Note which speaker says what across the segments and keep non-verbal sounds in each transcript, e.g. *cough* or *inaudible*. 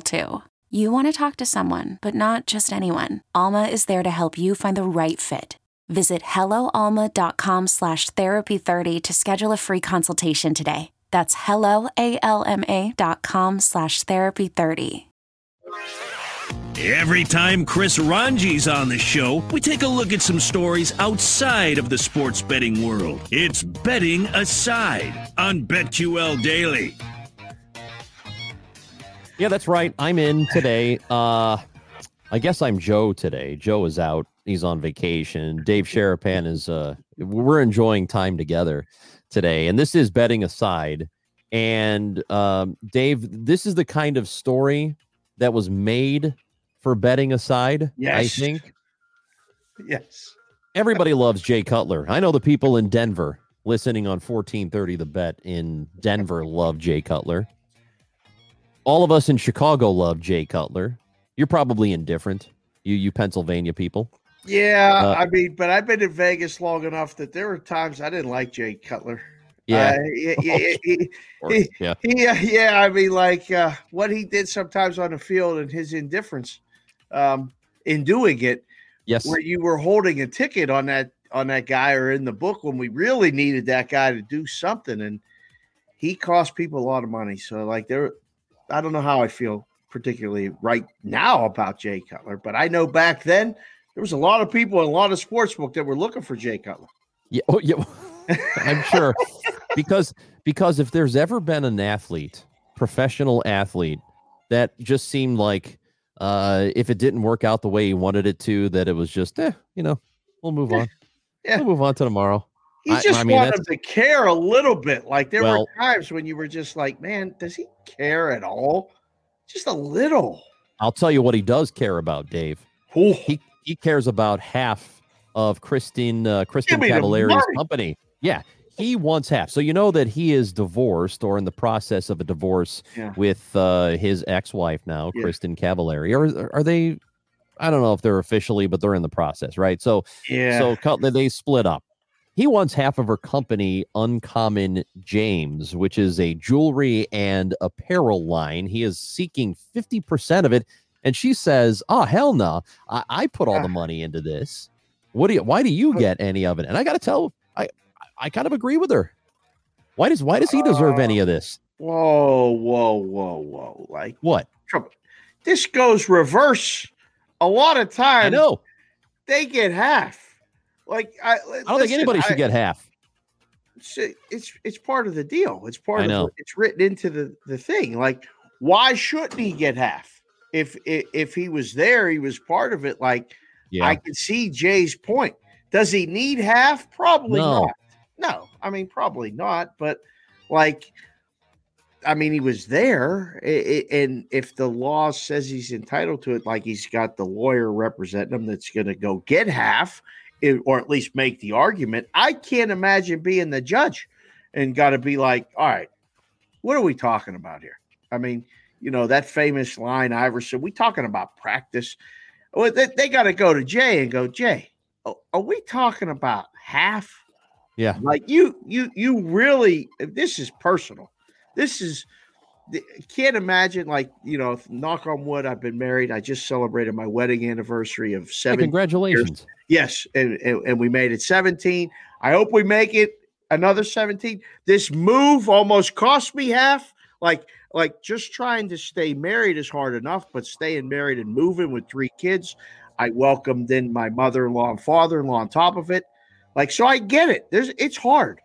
Speaker 1: too. You want to talk to someone, but not just anyone. Alma is there to help you find the right fit. Visit helloalma.com slash therapy30 to schedule a free consultation today. That's helloalma.com slash therapy30.
Speaker 2: Every time Chris Ranji's on the show, we take a look at some stories outside of the sports betting world. It's Betting Aside on BetQL Daily.
Speaker 3: Yeah, that's right. I'm in today. Uh I guess I'm Joe today. Joe is out. He's on vacation. Dave Sharapan is uh we're enjoying time together today. And this is betting aside. And um Dave, this is the kind of story that was made for betting aside, I
Speaker 4: Yes.
Speaker 3: think.
Speaker 4: Yes.
Speaker 3: Everybody loves Jay Cutler. I know the people in Denver listening on 1430 the bet in Denver love Jay Cutler. All of us in Chicago love Jay Cutler. You're probably indifferent. You you Pennsylvania people.
Speaker 4: Yeah,
Speaker 3: Uh,
Speaker 4: I mean, but I've been in Vegas long enough that there were times I didn't like Jay Cutler.
Speaker 3: Yeah.
Speaker 4: Uh, he, he, *laughs* he,
Speaker 3: yeah.
Speaker 4: yeah. I mean, like uh, what he did sometimes on the field and his indifference um, in doing it,
Speaker 3: Yes.
Speaker 4: where you were holding a ticket on that on that guy or in the book when we really needed that guy to do something, and he cost people a lot of money. So, like, there, I don't know how I feel particularly right now about Jay Cutler, but I know back then there was a lot of people in a lot of sports book that were looking for Jay Cutler.
Speaker 3: Yeah, oh, yeah. *laughs* I'm sure because because if there's ever been an athlete, professional athlete, that just seemed like uh, if it didn't work out the way he wanted it to, that it was just, eh, you know, we'll move on.
Speaker 4: Yeah.
Speaker 3: We'll move on to tomorrow.
Speaker 4: He
Speaker 3: I-
Speaker 4: just
Speaker 3: I mean,
Speaker 4: to care a little bit. Like there
Speaker 3: Well-
Speaker 4: were times when you were just like, man, does he care at all? Just a little.
Speaker 3: I'll tell you what he does care about, Dave.
Speaker 4: Ooh.
Speaker 3: He he cares about half of Christine uh,
Speaker 4: Kristin
Speaker 3: Cavallari's company. Yeah, he wants half. So you know that he is divorced or in the process of a divorce
Speaker 4: Yeah.
Speaker 3: with uh, his ex-wife now,
Speaker 4: Yeah.
Speaker 3: Kristin Cavallari. Or are they? I don't know if they're officially, but they're in the process, right? So
Speaker 4: Yeah.
Speaker 3: so they split up. He wants half of her company, Uncommon James, which is a jewelry and apparel line. He is seeking 50% of it. And she says, Oh, hell no. I, I put all the money into this. What do you why do you get any of it? And I gotta tell, I I kind of agree with her. Why does why does he deserve any of uh, this?
Speaker 4: whoa, whoa, whoa, whoa. Like
Speaker 3: What?
Speaker 4: trouble. This goes reverse. A lot of times
Speaker 3: I know.
Speaker 4: they get half. Like I,
Speaker 3: I don't think anybody should get half.
Speaker 4: it's it's it's part of the deal. It's part
Speaker 3: I
Speaker 4: of
Speaker 3: know.
Speaker 4: the, it's written into the the thing. Like why shouldn't he get half? If if, if he was there, he was part of it. Like
Speaker 3: Yeah.
Speaker 4: I can see Jay's point. Does he need half? Probably
Speaker 3: No.
Speaker 4: not. No, I mean probably not. But like, I mean, he was there, I- I- and if the law says he's entitled to it, like he's got the lawyer representing him that's going to go get half, i- or at least make the argument. I can't imagine being the judge and got to be like, all right, what are we talking about here? I mean, you know that famous line Iverson. We talking about practice? Well, they, they got to go to Jay and go, Jay. Are are we talking about half?
Speaker 3: Yeah.
Speaker 4: Like you, you, you really. This is personal. This is. Can't imagine. Like you know, knock on wood. I've been married. I just celebrated my wedding anniversary of
Speaker 3: Hey,
Speaker 4: seven.
Speaker 3: congratulations.
Speaker 4: Yes, and, and and we made it seventeen. I hope we make it another 17. This move almost cost me half. Like, like just trying to stay married is hard enough, but staying married and moving with three kids, I welcomed in my mother-in-law and father-in-law on top of it. Like, so I get it. There's it's hard.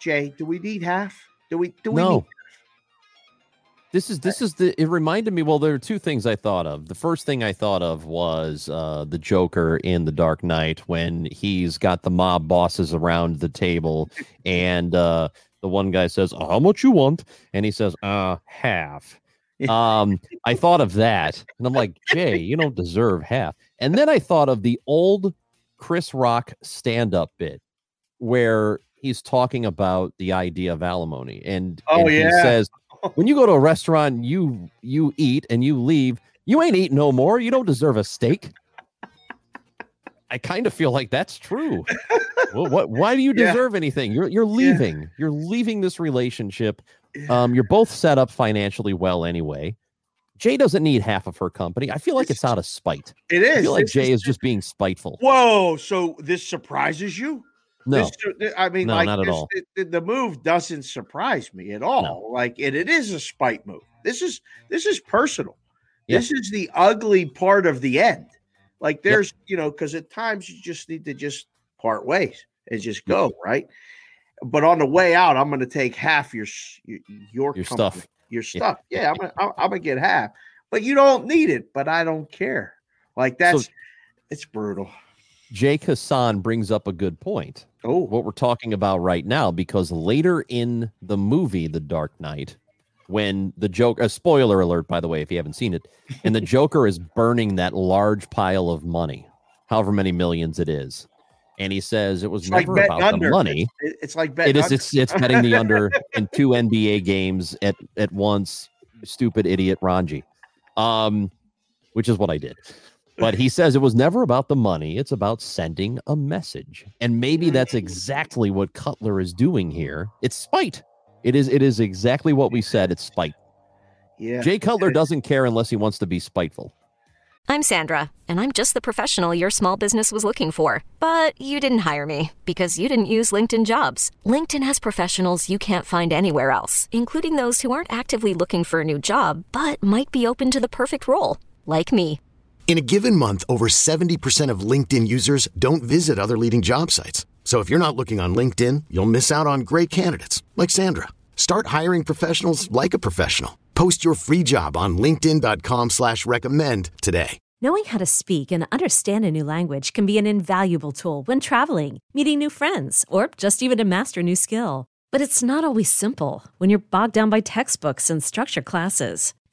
Speaker 4: Jay, do we need half? Do we do we
Speaker 3: No.
Speaker 4: need
Speaker 3: This is this is the it reminded me well there are two things I thought of. The first thing I thought of was uh the Joker in The Dark Knight when he's got the mob bosses around the table *laughs* and uh the one guy says, "How much you want?" and he says, "Uh, half." Um I *laughs* thought of that and I'm like, "Jay, you don't deserve half." And then I thought of the old Chris Rock stand-up bit where he's talking about the idea of alimony and,
Speaker 4: Oh,
Speaker 3: and he
Speaker 4: yeah.
Speaker 3: says *laughs* when you go to a restaurant, you you eat and you leave. You ain't eating no more. You don't deserve a steak. I kind of feel like that's true. well, what? Why do you
Speaker 4: Yeah.
Speaker 3: deserve anything? You're you're leaving. You're leaving this relationship. Um, you're both set up financially well anyway. Jay doesn't need half of her company. I feel like
Speaker 4: This
Speaker 3: it's out of spite.
Speaker 4: It is.
Speaker 3: I feel like
Speaker 4: This
Speaker 3: Jay is just being spiteful.
Speaker 4: Whoa! So this surprises you?
Speaker 3: No,
Speaker 4: This- I mean,
Speaker 3: No,
Speaker 4: like
Speaker 3: not at
Speaker 4: this-
Speaker 3: all.
Speaker 4: The, the move doesn't surprise me at all. Like, and it is a spite move. This is this is personal.
Speaker 3: Yeah.
Speaker 4: This is the ugly part of the end. Like, there's you know, because at times you just need to just part ways and just go right. But on the way out, I'm going to take half your your your,
Speaker 3: Your
Speaker 4: company-
Speaker 3: stuff.
Speaker 4: Your stuff. Yeah, I'm gonna I'm, I'm gonna get half. But you don't need it. But I don't care. Like that's it's brutal.
Speaker 3: Jake Hassan brings up a good point.
Speaker 4: Oh,
Speaker 3: what we're talking about right now because later in the movie The Dark Knight when the Joker a spoiler alert by the way if you haven't seen it and the *laughs* Joker is burning that large pile of money however many millions it is and he says it was
Speaker 4: It's
Speaker 3: never
Speaker 4: betting
Speaker 3: about the money.
Speaker 4: It- it's like
Speaker 3: it is
Speaker 4: under.
Speaker 3: it's it's betting the under *laughs* in two NBA games at at once stupid idiot Ranji. Um which is what I did but he says it was never about the money it's about sending a message and maybe that's mm. exactly what Cutler is doing here it's spite it is it is exactly what we said it's spite
Speaker 4: yeah.
Speaker 3: Jay Cutler doesn't care unless he wants to be spiteful
Speaker 5: I'm Sandra, and I'm just the professional your small business was looking for. But you didn't hire me because you didn't use LinkedIn jobs. LinkedIn has professionals you can't find anywhere else, including those who aren't actively looking for a new job but might be open to the perfect role, like me.
Speaker 6: In a given month, over 70% of LinkedIn users don't visit other leading job sites. So if you're not looking on LinkedIn, you'll miss out on great candidates like Sandra. Start hiring professionals like a professional. Post your free job on linkedin.com slash recommend today.
Speaker 7: Knowing how to speak and understand a new language can be an invaluable tool when traveling, meeting new friends, or just even to master a new skill. But it's not always simple when you're bogged down by textbooks and structured classes.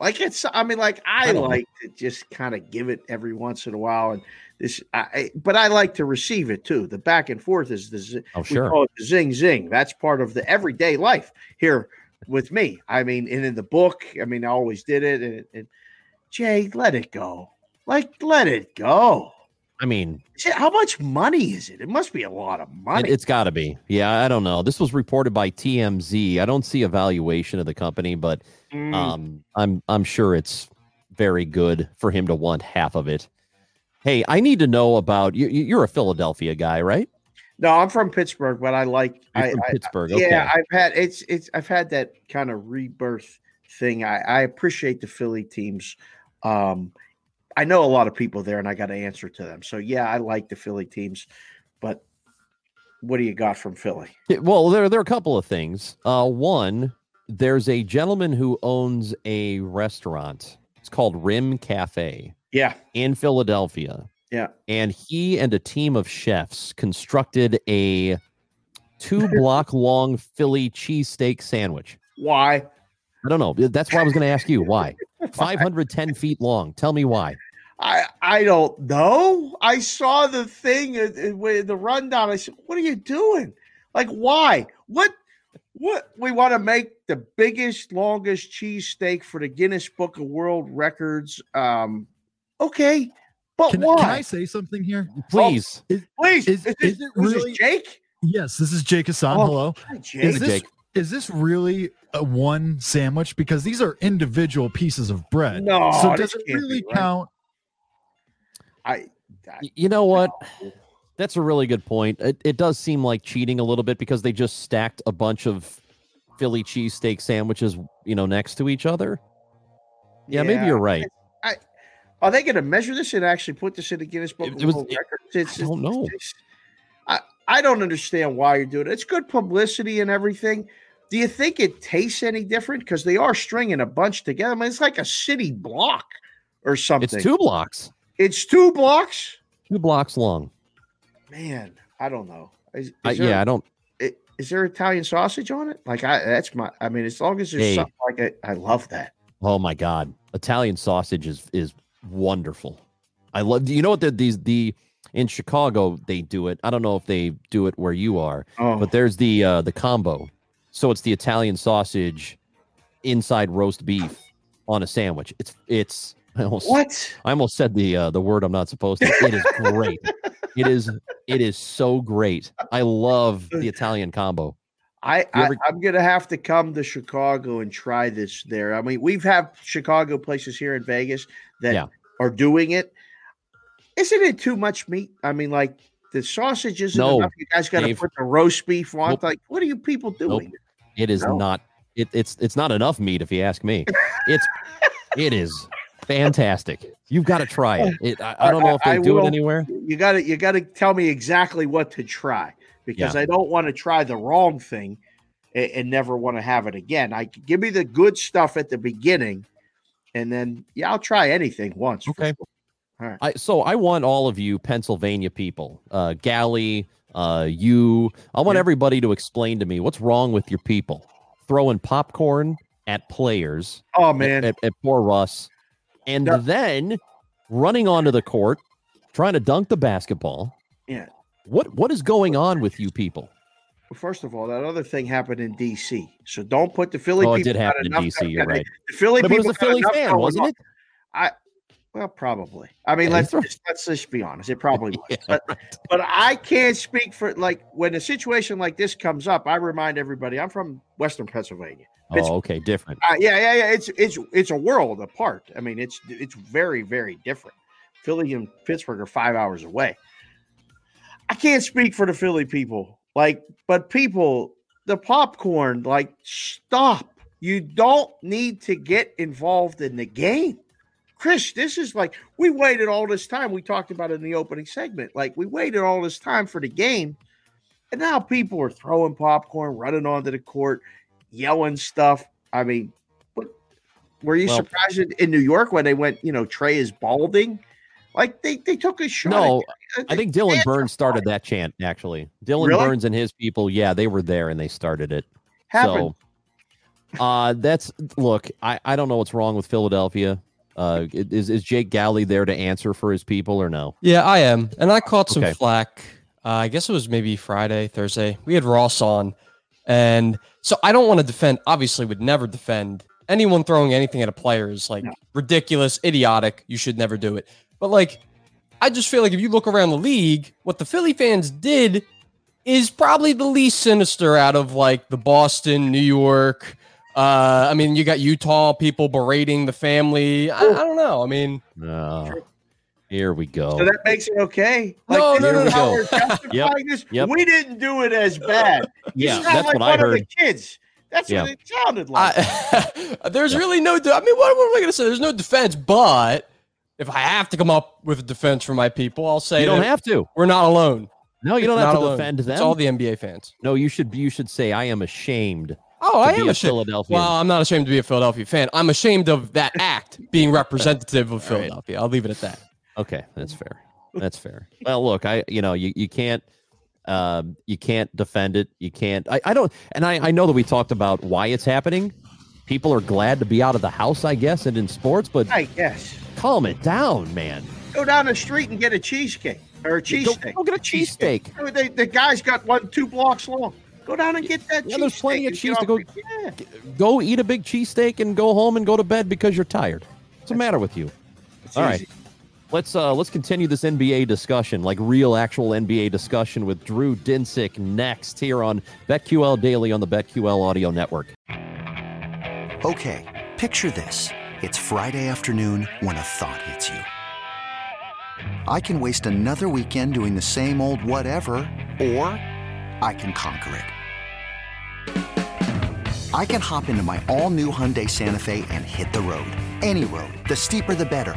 Speaker 4: Like it's, I mean, like I,
Speaker 3: I don't know.
Speaker 4: like to just kind of give it every once in a while, and this, I, but I like to receive it too. The back and forth is the,
Speaker 3: oh
Speaker 4: we
Speaker 3: sure
Speaker 4: call it the zing zing. That's part of the everyday life here with me. I mean, and in the book, I mean, I always did it. And, and Jay, let it go. Like, let it go.
Speaker 3: I mean
Speaker 4: How much money is it? It must be a lot of money.
Speaker 3: it's got to be. Yeah, I don't know. This was reported by TMZ. I don't see a valuation of the company, but
Speaker 4: Mm,
Speaker 3: um, I'm I'm sure it's very good for him to want half of it. Hey, I need to know about you. you- You're a Philadelphia guy, right?
Speaker 4: no, I'm from Pittsburgh, but I like. I, I-
Speaker 3: Pittsburgh. Okay.
Speaker 4: Yeah, I've had it's it's I've had that kind of rebirth thing. I, I appreciate the Philly teams. Um, I know a lot of people there, and I got to answer to them. So yeah, I like the Philly teams, but what do you got from Philly?
Speaker 3: Well, there there are a couple of things. Uh, one, there's a gentleman who owns a restaurant. It's called Rim Cafe
Speaker 4: Yeah,
Speaker 3: in Philadelphia.
Speaker 4: Yeah.
Speaker 3: And he and a team of chefs constructed a two block *laughs* long Philly cheesesteak sandwich.
Speaker 4: Why?
Speaker 3: I don't know. That's why I was going to ask you why. *laughs* 510 feet long. Tell me why.
Speaker 4: I I don't know. I saw the thing with the rundown. I said, "What are you doing? Like, why? What? What? We want to make the biggest, longest cheesesteak for the Guinness Book of World Records. Um, okay, but
Speaker 8: Can,
Speaker 4: why?
Speaker 8: can I say something here?
Speaker 3: Please.
Speaker 4: Please,
Speaker 8: Is-
Speaker 4: is,
Speaker 8: is
Speaker 4: this,
Speaker 8: it
Speaker 4: this
Speaker 8: really-
Speaker 4: Jake?
Speaker 8: Yes, this is Jake Hassan.
Speaker 4: Oh,
Speaker 8: Hello.
Speaker 4: Hi,
Speaker 8: Is
Speaker 4: Jake.
Speaker 8: this
Speaker 3: Jake.
Speaker 8: is this really a one sandwich? Because these are individual pieces of bread.
Speaker 4: No,
Speaker 8: so does it really
Speaker 4: right.
Speaker 8: count?
Speaker 4: I, I
Speaker 3: You know what? That's a really good point. It, it does seem like cheating a little bit because they just stacked a bunch of Philly cheesesteak sandwiches, you know, next to each other. Yeah, maybe you're right.
Speaker 4: I Are they going to measure this and actually put this in the Guinness Book
Speaker 3: It-
Speaker 4: of World Records? It's,
Speaker 3: I don't know.
Speaker 4: I, I don't understand why you're doing it. It's good publicity and everything. Do you think it tastes any different? Because they are stringing a bunch together. I mean, it's like a city block or something.
Speaker 3: It's two blocks,
Speaker 4: It's two blocks.
Speaker 3: two blocks long.
Speaker 4: Man, I don't know. Is, is
Speaker 3: I,
Speaker 4: there,
Speaker 3: yeah, I don't.
Speaker 4: Is there Italian sausage on it? Like I, that's my. I mean, as long as there's
Speaker 3: Hey.
Speaker 4: something like it, I love that.
Speaker 3: Oh my god, Italian sausage is is wonderful. I love. You know what? The, these the in Chicago they do it. I don't know if they do it where you are,
Speaker 4: Oh,
Speaker 3: but there's the uh the combo. So it's the Italian sausage inside roast beef on a sandwich. It's it's. I almost,
Speaker 4: what?
Speaker 3: I almost said the uh, the word I'm not supposed to. It is great. it is it is so great. I love *laughs* the Italian combo.
Speaker 4: I, I
Speaker 3: ever-
Speaker 4: I'm gonna have to come to Chicago and try this there. I mean, we've had Chicago places here in Vegas that
Speaker 3: Yeah.
Speaker 4: are doing it. Isn't it too much meat? I mean, like the sausage isn't
Speaker 3: No,
Speaker 4: enough. You guys got to put the roast beef on.
Speaker 3: Nope.
Speaker 4: Like, what are you people doing?
Speaker 3: It is
Speaker 4: No.
Speaker 3: not. It, it's it's not enough meat if you ask me. It's it is fantastic. You've got to try it. it I, I don't know if they
Speaker 4: I
Speaker 3: do
Speaker 4: will.
Speaker 3: it anywhere.
Speaker 4: You got to you got to tell me exactly what to try because I don't want to try the wrong thing and, and never want to have it again. I give me the good stuff at the beginning, and then yeah, I'll try anything once.
Speaker 3: Okay.
Speaker 4: sure.
Speaker 3: I, so I want all of you Pennsylvania people, uh, Galley, uh, you. I want
Speaker 4: Yeah.
Speaker 3: everybody to explain to me what's wrong with your people throwing popcorn at players.
Speaker 4: Oh
Speaker 3: at-
Speaker 4: man,
Speaker 3: at, at poor Russ, and then running onto the court, trying to dunk the basketball.
Speaker 4: yeah.
Speaker 3: What what is going on with you people?
Speaker 4: Well, First of all, that other thing happened in D.C. So don't put the Philly.
Speaker 3: Oh, it did happen in DC. You're right.
Speaker 4: The Philly
Speaker 3: But it was a Philly fan, wasn't it?
Speaker 4: I well, probably. I mean,
Speaker 3: Yeah,
Speaker 4: let's just, let's just be honest. It probably *laughs* was.
Speaker 3: Yeah,
Speaker 4: but
Speaker 3: right.
Speaker 4: but I can't speak for like when a situation like this comes up. I remind everybody I'm from Western Pennsylvania.
Speaker 3: Oh, okay, different.
Speaker 4: Uh, yeah, yeah, yeah. It's it's it's a world apart. I mean, it's it's very very different. Philly and Pittsburgh are five hours away. I can't speak for the Philly people, like, but people, the popcorn, like, stop. You don't need to get involved in the game. Chris, this is like we waited all this time. We talked about it in the opening segment. Like we waited all this time for the game, and now people are throwing popcorn, running onto the court, yelling stuff. I mean, what were you
Speaker 3: Well-
Speaker 4: surprised in, in New York when they went? You know, Trae is balding. Like they they took a shot.
Speaker 3: No,
Speaker 4: at-
Speaker 3: I think Dylan Burns started
Speaker 4: fine.
Speaker 3: that chant. Actually, Dylan
Speaker 4: Really?
Speaker 3: Burns and his people, yeah, they were there and they started it.
Speaker 4: happened.
Speaker 3: So, uh, that's look. I I don't know what's wrong with Philadelphia. Uh, is is Jake Galley there to answer for his people or no?
Speaker 9: Yeah, I am. And I caught some
Speaker 3: Okay.
Speaker 9: flack. Uh, I guess it was maybe Friday, Thursday. We had Ross on. And so I don't want to defend, obviously, would never defend anyone throwing anything at a player is like
Speaker 4: No.
Speaker 9: ridiculous, idiotic. You should never do it. But like, I just feel like if you look around the league, what the Philly fans did is probably the least sinister out of like the Boston, New York. Uh, I mean, you got Utah people berating the family. I, I don't know. I mean,
Speaker 3: Uh, here we go.
Speaker 4: So that makes it okay.
Speaker 9: No,
Speaker 4: this
Speaker 9: no, no, no.
Speaker 4: how we're *laughs* this.
Speaker 3: Yep.
Speaker 4: We didn't do it as bad. You
Speaker 3: yeah,
Speaker 4: sound
Speaker 3: that's
Speaker 4: like
Speaker 3: what I
Speaker 4: one of
Speaker 3: heard.
Speaker 4: the kids. That's
Speaker 3: Yeah.
Speaker 4: what it sounded like.
Speaker 9: I, *laughs* there's really no. de- I mean, what, what am I going to say? There's no defense, but if I have to come up with a defense for my people, I'll say
Speaker 3: You don't have to.
Speaker 9: we're not alone.
Speaker 3: No, you don't
Speaker 9: Not
Speaker 3: have to
Speaker 9: alone.
Speaker 3: defend
Speaker 9: It's
Speaker 3: them.
Speaker 9: all the NBA fans.
Speaker 3: no, you should. You should say, "I am ashamed."
Speaker 9: Oh,
Speaker 3: to
Speaker 9: I
Speaker 3: be
Speaker 9: am
Speaker 3: a
Speaker 9: ashamed.
Speaker 3: Philadelphia.
Speaker 9: Well, I'm not ashamed to be a Philadelphia fan. I'm ashamed of that *laughs* act being representative of
Speaker 3: All right.
Speaker 9: Philadelphia. I'll leave it at that.
Speaker 3: Okay, that's fair. That's fair. Well, look, I you know you you can't um you can't defend it. You can't. I, I don't. And I I know that we talked about why it's happening. People are glad to be out of the house, I guess, and in sports, but
Speaker 4: I guess.
Speaker 3: calm it down, man.
Speaker 4: Go down the street and get a cheesecake or a cheesesteak.
Speaker 3: go get a cheesesteak.
Speaker 4: They- The guy's got one two blocks long. Go down and get that.
Speaker 3: Yeah, there's plenty of cheese to go.
Speaker 4: Yeah.
Speaker 3: Go eat a big cheesesteak and go home and go to bed because you're tired. What's the matter with you?
Speaker 4: It's
Speaker 3: All right. Let's uh let's continue this NBA discussion, like real actual NBA discussion with Drew Dinsick next here on BetQL Daily on the BetQL Audio Network.
Speaker 10: Okay, picture this. It's Friday afternoon when a thought hits you. I can waste another weekend doing the same old whatever, or I can conquer it. I can hop into my all new Hyundai Santa Fe and hit the road. Any road. The steeper, the better.